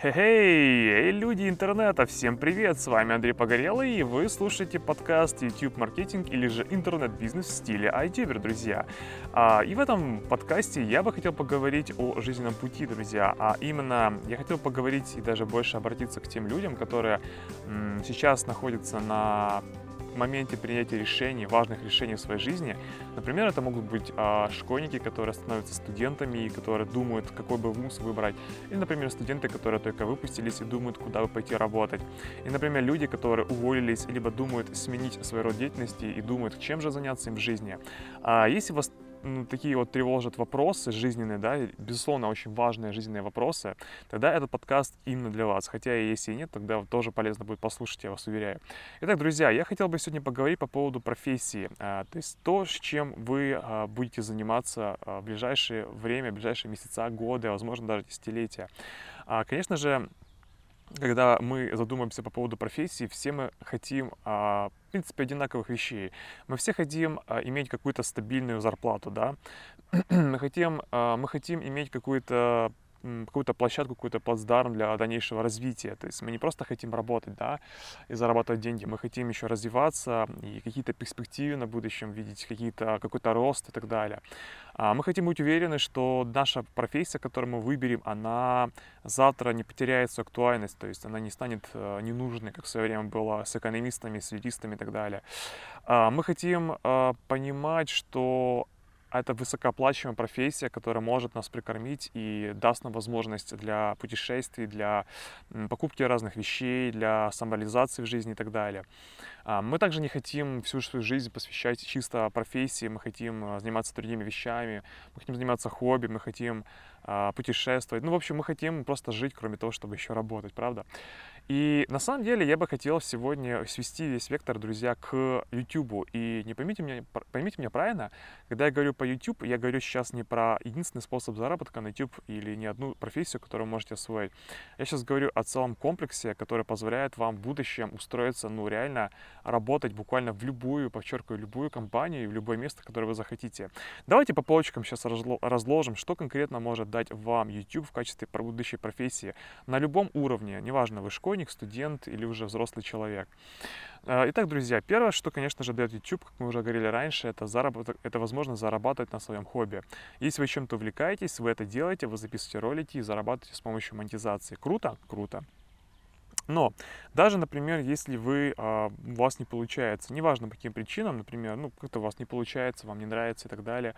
Хей, эй, люди интернета, всем привет, с вами Андрей Погорелый, и вы слушаете подкаст YouTube маркетинг или же интернет-бизнес в стиле iTuber, друзья. А, и в этом подкасте я бы хотел поговорить о жизненном пути, друзья, а именно я хотел поговорить и даже больше обратиться к тем людям, которые м, сейчас находятся на моменте принятия решений, важных решений в своей жизни. Например, это могут быть а, школьники, которые становятся студентами и которые думают, какой бы вуз выбрать. Или, например, студенты, которые только выпустились и думают, куда бы пойти работать. И, например, люди, которые уволились, либо думают сменить свой род деятельности и думают, чем же заняться им в жизни. А если вас такие вот тревожат вопросы жизненные, да, безусловно, очень важные жизненные вопросы, тогда этот подкаст именно для вас. Хотя и если и нет, тогда тоже полезно будет послушать, я вас уверяю. Итак, друзья, я хотел бы сегодня поговорить по поводу профессии. А, то есть то, с чем вы а, будете заниматься а, в ближайшее время, в ближайшие месяца, годы, возможно, даже десятилетия. Конечно же, когда мы задумаемся по поводу профессии, все мы хотим, а, в принципе, одинаковых вещей. Мы все хотим а, иметь какую-то стабильную зарплату, да. мы хотим, а, мы хотим иметь какую-то какую-то площадку, какой-то плацдарм для дальнейшего развития. То есть мы не просто хотим работать, да, и зарабатывать деньги, мы хотим еще развиваться и какие-то перспективы на будущем видеть, какие-то, какой-то рост и так далее. А мы хотим быть уверены, что наша профессия, которую мы выберем, она завтра не потеряет свою актуальность, то есть она не станет э, ненужной, как в свое время было с экономистами, с юристами и так далее. А мы хотим э, понимать, что это высокооплачиваемая профессия, которая может нас прикормить и даст нам возможность для путешествий, для покупки разных вещей, для самореализации в жизни и так далее. А, мы также не хотим всю свою жизнь посвящать чисто профессии, мы хотим а, заниматься другими вещами, мы хотим заниматься хобби, мы хотим путешествовать. Ну, в общем, мы хотим просто жить, кроме того, чтобы еще работать, правда? И на самом деле я бы хотел сегодня свести весь вектор, друзья, к YouTube. И не поймите меня, поймите меня правильно, когда я говорю по YouTube, я говорю сейчас не про единственный способ заработка на YouTube или не одну профессию, которую вы можете освоить. Я сейчас говорю о целом комплексе, который позволяет вам в будущем устроиться, ну, реально работать буквально в любую, подчеркиваю, любую компанию, в любое место, которое вы захотите. Давайте по полочкам сейчас разложим, что конкретно может дать вам YouTube в качестве будущей профессии на любом уровне, неважно, вы школьник, студент или уже взрослый человек. А, итак, друзья, первое, что, конечно же, дает YouTube, как мы уже говорили раньше, это, заработок, это возможность зарабатывать на своем хобби. Если вы чем-то увлекаетесь, вы это делаете, вы записываете ролики и зарабатываете с помощью монетизации. Круто? Круто. Но даже, например, если вы, а, у вас не получается, неважно по каким причинам, например, ну, как-то у вас не получается, вам не нравится и так далее,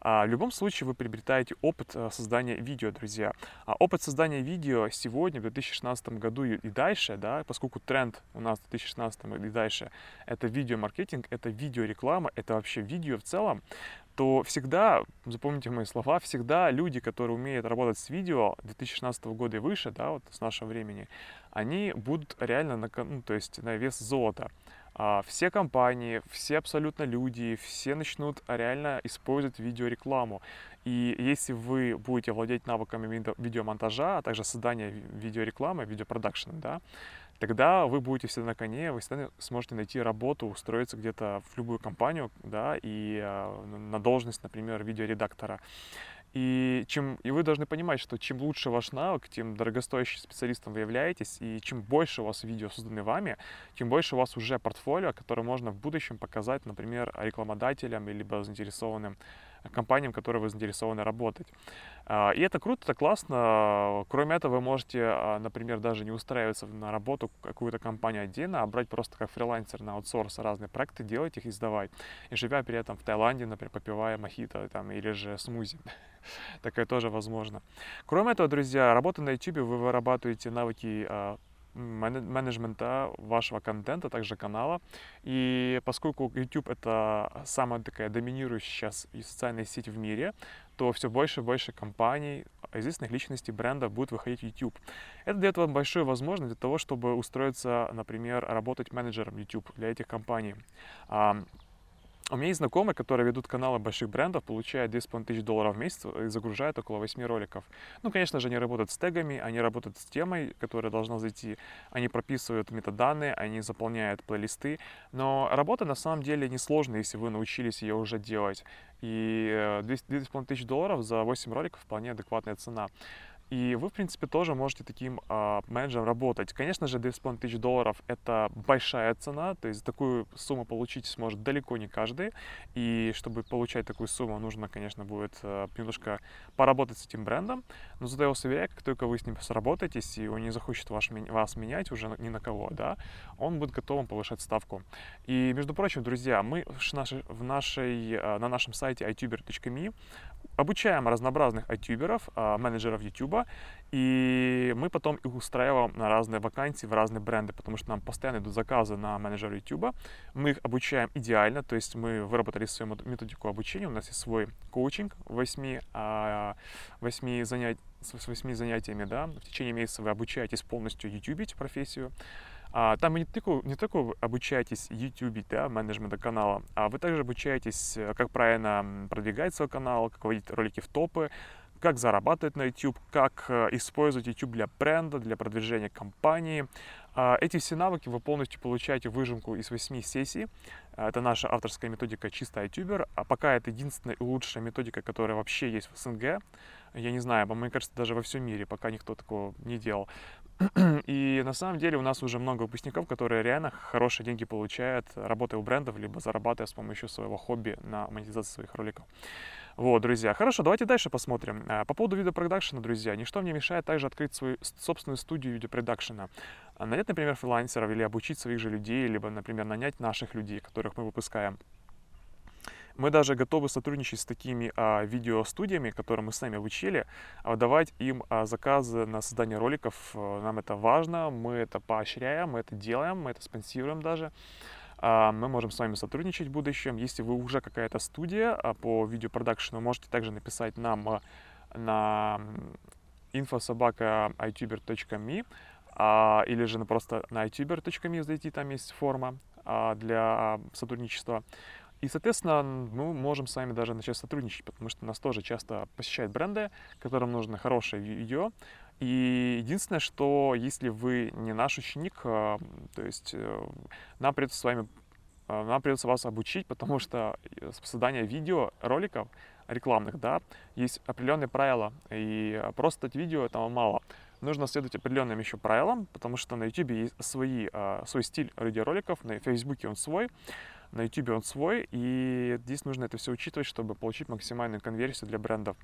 а, в любом случае вы приобретаете опыт а, создания видео, друзья. А опыт создания видео сегодня, в 2016 году и, дальше, да, поскольку тренд у нас в 2016 и дальше, это видеомаркетинг, это видеореклама, это вообще видео в целом, то всегда, запомните мои слова, всегда люди, которые умеют работать с видео 2016 года и выше, да, вот с нашего времени, они будут реально на, ну, то есть на вес золота. А все компании, все абсолютно люди, все начнут реально использовать видеорекламу. И если вы будете владеть навыками видеомонтажа, а также создания видеорекламы, видеопродакшена, да, тогда вы будете всегда на коне, вы всегда сможете найти работу, устроиться где-то в любую компанию, да, и э, на должность, например, видеоредактора. И, чем, и вы должны понимать, что чем лучше ваш навык, тем дорогостоящим специалистом вы являетесь, и чем больше у вас видео созданы вами, тем больше у вас уже портфолио, которое можно в будущем показать, например, рекламодателям или заинтересованным компаниям, которые вы заинтересованы работать. А, и это круто, это классно. Кроме этого, вы можете, а, например, даже не устраиваться на работу какую-то компанию отдельно, а брать просто как фрилансер на аутсорс разные проекты, делать их и сдавать. И живя при этом в Таиланде, например, попивая мохито там, или же смузи. Такое тоже возможно. Кроме этого, друзья, работа на YouTube, вы вырабатываете навыки а, менеджмента вашего контента, также канала. И поскольку YouTube это самая такая доминирующая сейчас социальная сеть в мире, то все больше и больше компаний, известных личностей, брендов будут выходить в YouTube. Это дает вам большую возможность для того, чтобы устроиться, например, работать менеджером YouTube для этих компаний. У меня есть знакомые, которые ведут каналы больших брендов, получают 2,5 тысяч долларов в месяц и загружают около 8 роликов. Ну, конечно же, они работают с тегами, они работают с темой, которая должна зайти, они прописывают метаданные, они заполняют плейлисты, но работа на самом деле несложная, если вы научились ее уже делать. И 2,5 э, долларов за 8 роликов вполне адекватная цена. И вы, в принципе, тоже можете таким а, менеджером работать. Конечно же, 2,5 тысяч долларов — это большая цена, то есть такую сумму получить сможет далеко не каждый. И чтобы получать такую сумму, нужно, конечно, будет а, немножко поработать с этим брендом. Но зато я вас уверяю, как только вы с ним сработаетесь, и он не захочет ваш, вас менять уже ни на кого, да, он будет готовым повышать ставку. И, между прочим, друзья, мы в нашей, в нашей, а, на нашем сайте ituber.me обучаем разнообразных айтюберов, а, менеджеров YouTube, и мы потом их устраиваем на разные вакансии в разные бренды, потому что нам постоянно идут заказы на менеджера YouTube. Мы их обучаем идеально, то есть мы выработали свою методику обучения, у нас есть свой коучинг 8, 8 занятий с 8 занятиями, да, в течение месяца вы обучаетесь полностью ютубить профессию, а, там не только, не только вы обучаетесь YouTube, да, менеджмента канала, а вы также обучаетесь, как правильно продвигать свой канал, как вводить ролики в топы, как зарабатывать на YouTube, как э, использовать YouTube для бренда, для продвижения компании. А, эти все навыки вы полностью получаете выжимку из 8 сессий. А, это наша авторская методика «Чисто ютубер». А пока это единственная и лучшая методика, которая вообще есть в СНГ. Я не знаю, мне кажется, даже во всем мире пока никто такого не делал. И на самом деле у нас уже много выпускников, которые реально хорошие деньги получают, работая у брендов, либо зарабатывая с помощью своего хобби на монетизации своих роликов. Вот, друзья. Хорошо, давайте дальше посмотрим. А, по поводу видеопродакшена, друзья, ничто мне мешает также открыть свою собственную студию видеопродакшена. А, нанять, например, фрилансеров или обучить своих же людей, либо, например, нанять наших людей, которых мы выпускаем. Мы даже готовы сотрудничать с такими а, видеостудиями, которые мы сами обучили, а, давать им а, заказы на создание роликов. А, нам это важно, мы это поощряем, мы это делаем, мы это спонсируем даже. А, мы можем с вами сотрудничать в будущем. Если вы уже какая-то студия а, по видеопродакшену, можете также написать нам а, на infosobaka.ituber.me или же просто на ituber.me зайти, там есть форма для сотрудничества. И, соответственно, мы можем с вами даже начать сотрудничать, потому что нас тоже часто посещают бренды, которым нужно хорошее видео. И единственное, что если вы не наш ученик, а, то есть э, нам придется с вами а, нам придется вас обучить, потому что создание видео, роликов рекламных, да, есть определенные правила, и просто видео этого мало. Нужно следовать определенным еще правилам, потому что на YouTube есть свои, а, свой стиль видеороликов, на Facebook он свой, на YouTube он свой, и здесь нужно это все учитывать, чтобы получить максимальную конверсию для брендов.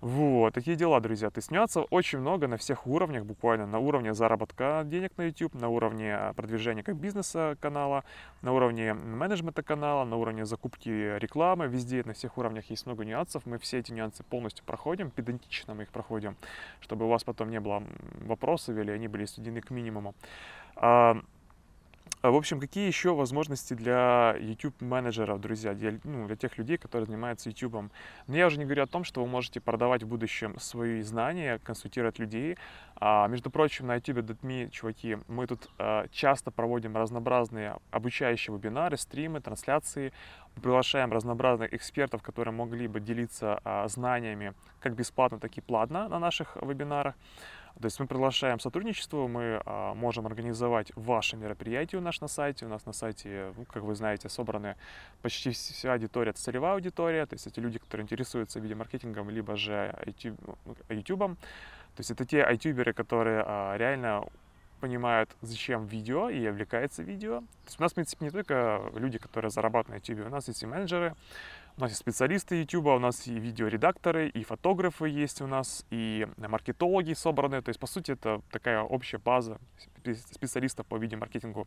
Вот, такие дела, друзья. То есть нюансов очень много на всех уровнях, буквально на уровне заработка денег на YouTube, на уровне а, продвижения как бизнеса канала, на уровне менеджмента канала, на уровне закупки рекламы, везде на всех уровнях есть много нюансов. Мы все эти нюансы полностью проходим, педантично мы их проходим, чтобы у вас потом не было вопросов или они были сведены к минимуму. А, в общем, какие еще возможности для YouTube-менеджеров, друзья, для, ну, для тех людей, которые занимаются YouTube? Но я уже не говорю о том, что вы можете продавать в будущем свои знания, консультировать людей. А, между прочим, на YouTube.me, чуваки, мы тут а, часто проводим разнообразные обучающие вебинары, стримы, трансляции. Приглашаем разнообразных экспертов, которые могли бы делиться а, знаниями как бесплатно, так и платно на наших вебинарах. То есть мы приглашаем сотрудничество, мы а, можем организовать ваши мероприятия у нас на сайте. У нас на сайте, ну, как вы знаете, собраны почти вся аудитория, это целевая аудитория, то есть эти люди, которые интересуются видеомаркетингом, либо же YouTube. YouTube. То есть это те айтюберы, которые а, реально понимают, зачем видео и увлекаются видео. То есть у нас, в принципе, не только люди, которые зарабатывают на YouTube, у нас есть и менеджеры, у нас есть специалисты YouTube, у нас и видеоредакторы, и фотографы есть у нас, и маркетологи собраны. То есть, по сути, это такая общая база специалистов по видеомаркетингу.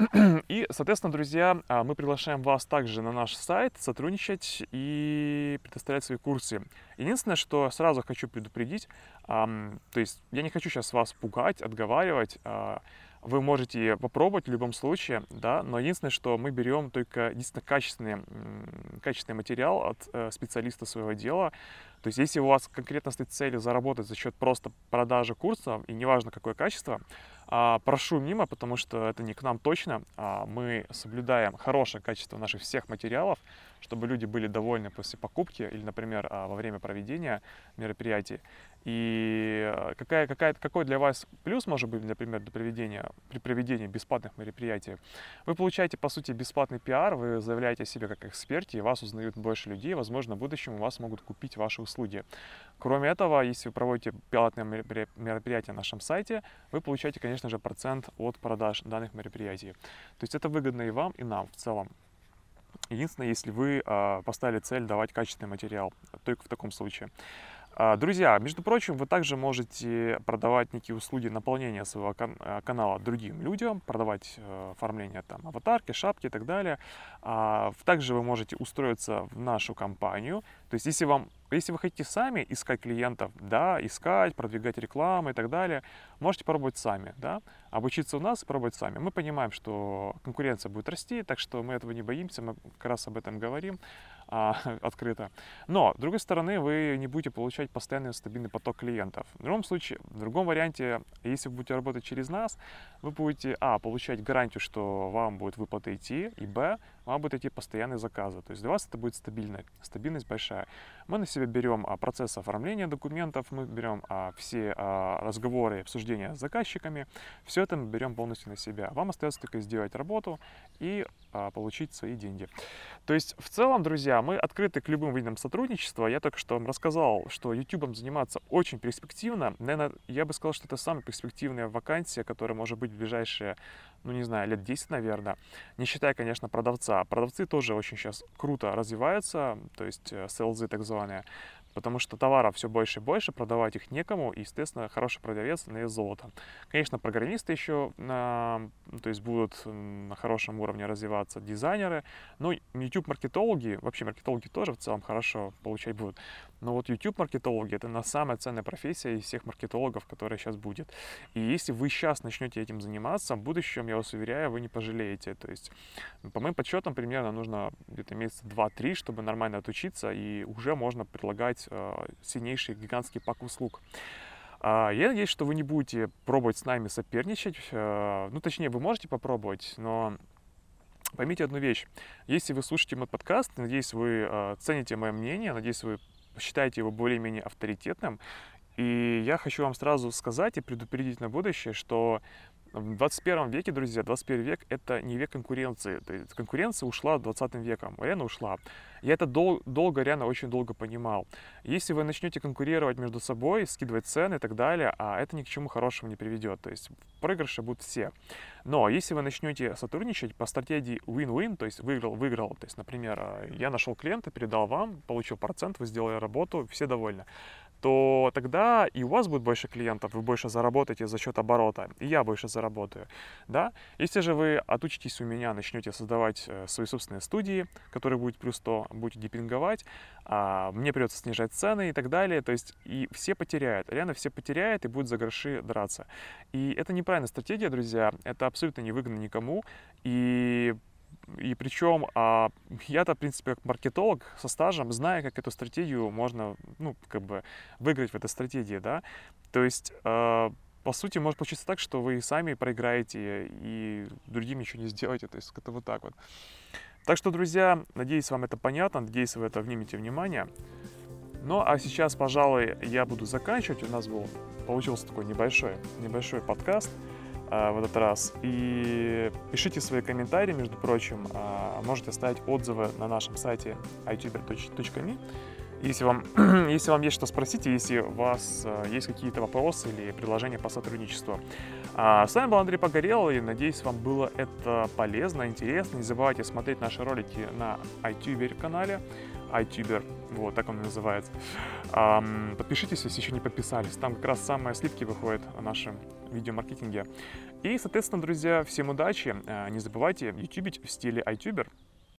И, соответственно, друзья, а, мы приглашаем вас также на наш сайт сотрудничать и предоставлять свои курсы. Единственное, что сразу хочу предупредить, то есть я не хочу сейчас вас пугать, отговаривать, а, вы можете попробовать в любом случае, да, но единственное, что мы берем только единственно качественный, качественный материал от э, специалиста своего дела. То есть если у вас конкретно стоит цель заработать за счет просто продажи курсов, и неважно какое качество, а, прошу мимо, потому что это не к нам точно. А, мы соблюдаем хорошее качество наших всех материалов, чтобы люди были довольны после покупки или, например, а, во время проведения мероприятий. И э, какая, какая, какой для вас плюс может быть, например, для проведения, при проведении бесплатных мероприятий? Вы получаете, по сути, бесплатный пиар, вы заявляете о себе как эксперте, и вас узнают больше людей, возможно, в будущем у вас могут купить ваши услуги. Кроме этого, если вы проводите бесплатные мероприятия на нашем сайте, вы получаете, конечно же, процент от продаж данных мероприятий. То есть это выгодно и вам, и нам в целом. Единственное, если вы э, поставили цель давать качественный материал, только в таком случае. А, друзья, между прочим, вы также можете продавать некие услуги наполнения своего э, канала другим людям, продавать э, оформление там аватарки, шапки и так далее. А, также вы можете устроиться в нашу компанию. То есть, если вам если вы хотите сами искать клиентов, да, искать, продвигать рекламу и так далее, можете пробовать сами, да, обучиться у нас и пробовать сами. Мы понимаем, что конкуренция будет расти, так что мы этого не боимся, мы как раз об этом говорим а, открыто. Но, с другой стороны, вы не будете получать постоянный стабильный поток клиентов. В другом случае, в другом варианте, если вы будете работать через нас, вы будете, а, получать гарантию, что вам будет выплата идти, и, б, вам будут идти постоянные заказы. То есть для вас это будет стабильно, стабильность большая. Мы на себя берем а, процесс оформления документов, мы берем а, все а, разговоры, обсуждения с заказчиками, все это мы берем полностью на себя. Вам остается только сделать работу и получить свои деньги. То есть в целом, друзья, мы открыты к любым видам сотрудничества. Я только что вам рассказал, что YouTube заниматься очень перспективно. Наверное, я бы сказал, что это самая перспективная вакансия, которая может быть в ближайшие, ну не знаю, лет 10, наверное. Не считая, конечно, продавца. Продавцы тоже очень сейчас круто развиваются, то есть селзы так званые потому что товаров все больше и больше, продавать их некому, и, естественно, хороший продавец на золото. Конечно, программисты еще то есть будут на хорошем уровне развиваться, дизайнеры, ну, YouTube-маркетологи, вообще маркетологи тоже в целом хорошо получать будут, но вот YouTube-маркетологи — это на самая ценная профессия из всех маркетологов, которая сейчас будет. И если вы сейчас начнете этим заниматься, в будущем, я вас уверяю, вы не пожалеете. То есть, по моим подсчетам, примерно нужно где-то месяца 2-3, чтобы нормально отучиться, и уже можно предлагать э, сильнейший гигантский пак услуг. А, я надеюсь, что вы не будете пробовать с нами соперничать. Э, ну, точнее, вы можете попробовать, но поймите одну вещь. Если вы слушаете мой подкаст, надеюсь, вы э, цените мое мнение, надеюсь, вы считаете его более-менее авторитетным. И я хочу вам сразу сказать и предупредить на будущее, что в 21 веке, друзья, 21 век — это не век конкуренции. То есть конкуренция ушла 20 веком, реально ушла. Я это дол- долго, реально очень долго понимал. Если вы начнете конкурировать между собой, скидывать цены и так далее, а это ни к чему хорошему не приведет. То есть проигрыши будут все. Но если вы начнете сотрудничать по стратегии win-win, то есть выиграл-выиграл, то есть, например, я нашел клиента, передал вам, получил процент, вы сделали работу, все довольны то тогда и у вас будет больше клиентов, вы больше заработаете за счет оборота, и я больше заработаю. Да? Если же вы отучитесь у меня, начнете создавать э, свои собственные студии, которые будут плюс 100, будете депинговать, а, мне придется снижать цены и так далее, то есть и все потеряют, реально все потеряют и будут за гроши драться. И это неправильная стратегия, друзья, это абсолютно невыгодно никому, и и причем а, я-то, в принципе, как маркетолог со стажем знаю, как эту стратегию можно, ну, как бы выиграть в этой стратегии, да. То есть, а, по сути, может получиться так, что вы сами проиграете и другим ничего не сделаете. То есть, это вот так вот. Так что, друзья, надеюсь, вам это понятно, надеюсь, вы это внимете внимание. Ну, а сейчас, пожалуй, я буду заканчивать. У нас был, получился такой небольшой, небольшой подкаст. А, в этот раз. И пишите свои комментарии, между прочим. А, можете оставить отзывы на нашем сайте ituber.me. Если вам, если вам есть что спросить, если у вас а, есть какие-то вопросы или предложения по сотрудничеству. С вами был Андрей Погорел, и надеюсь, вам было это полезно, интересно. Не забывайте смотреть наши ролики на iTuber канале iTuber, вот так он называется. Подпишитесь, если еще не подписались. Там как раз самые сливки выходят о нашем видеомаркетинге. И, соответственно, друзья, всем удачи. А, не забывайте ютубить в стиле iTuber.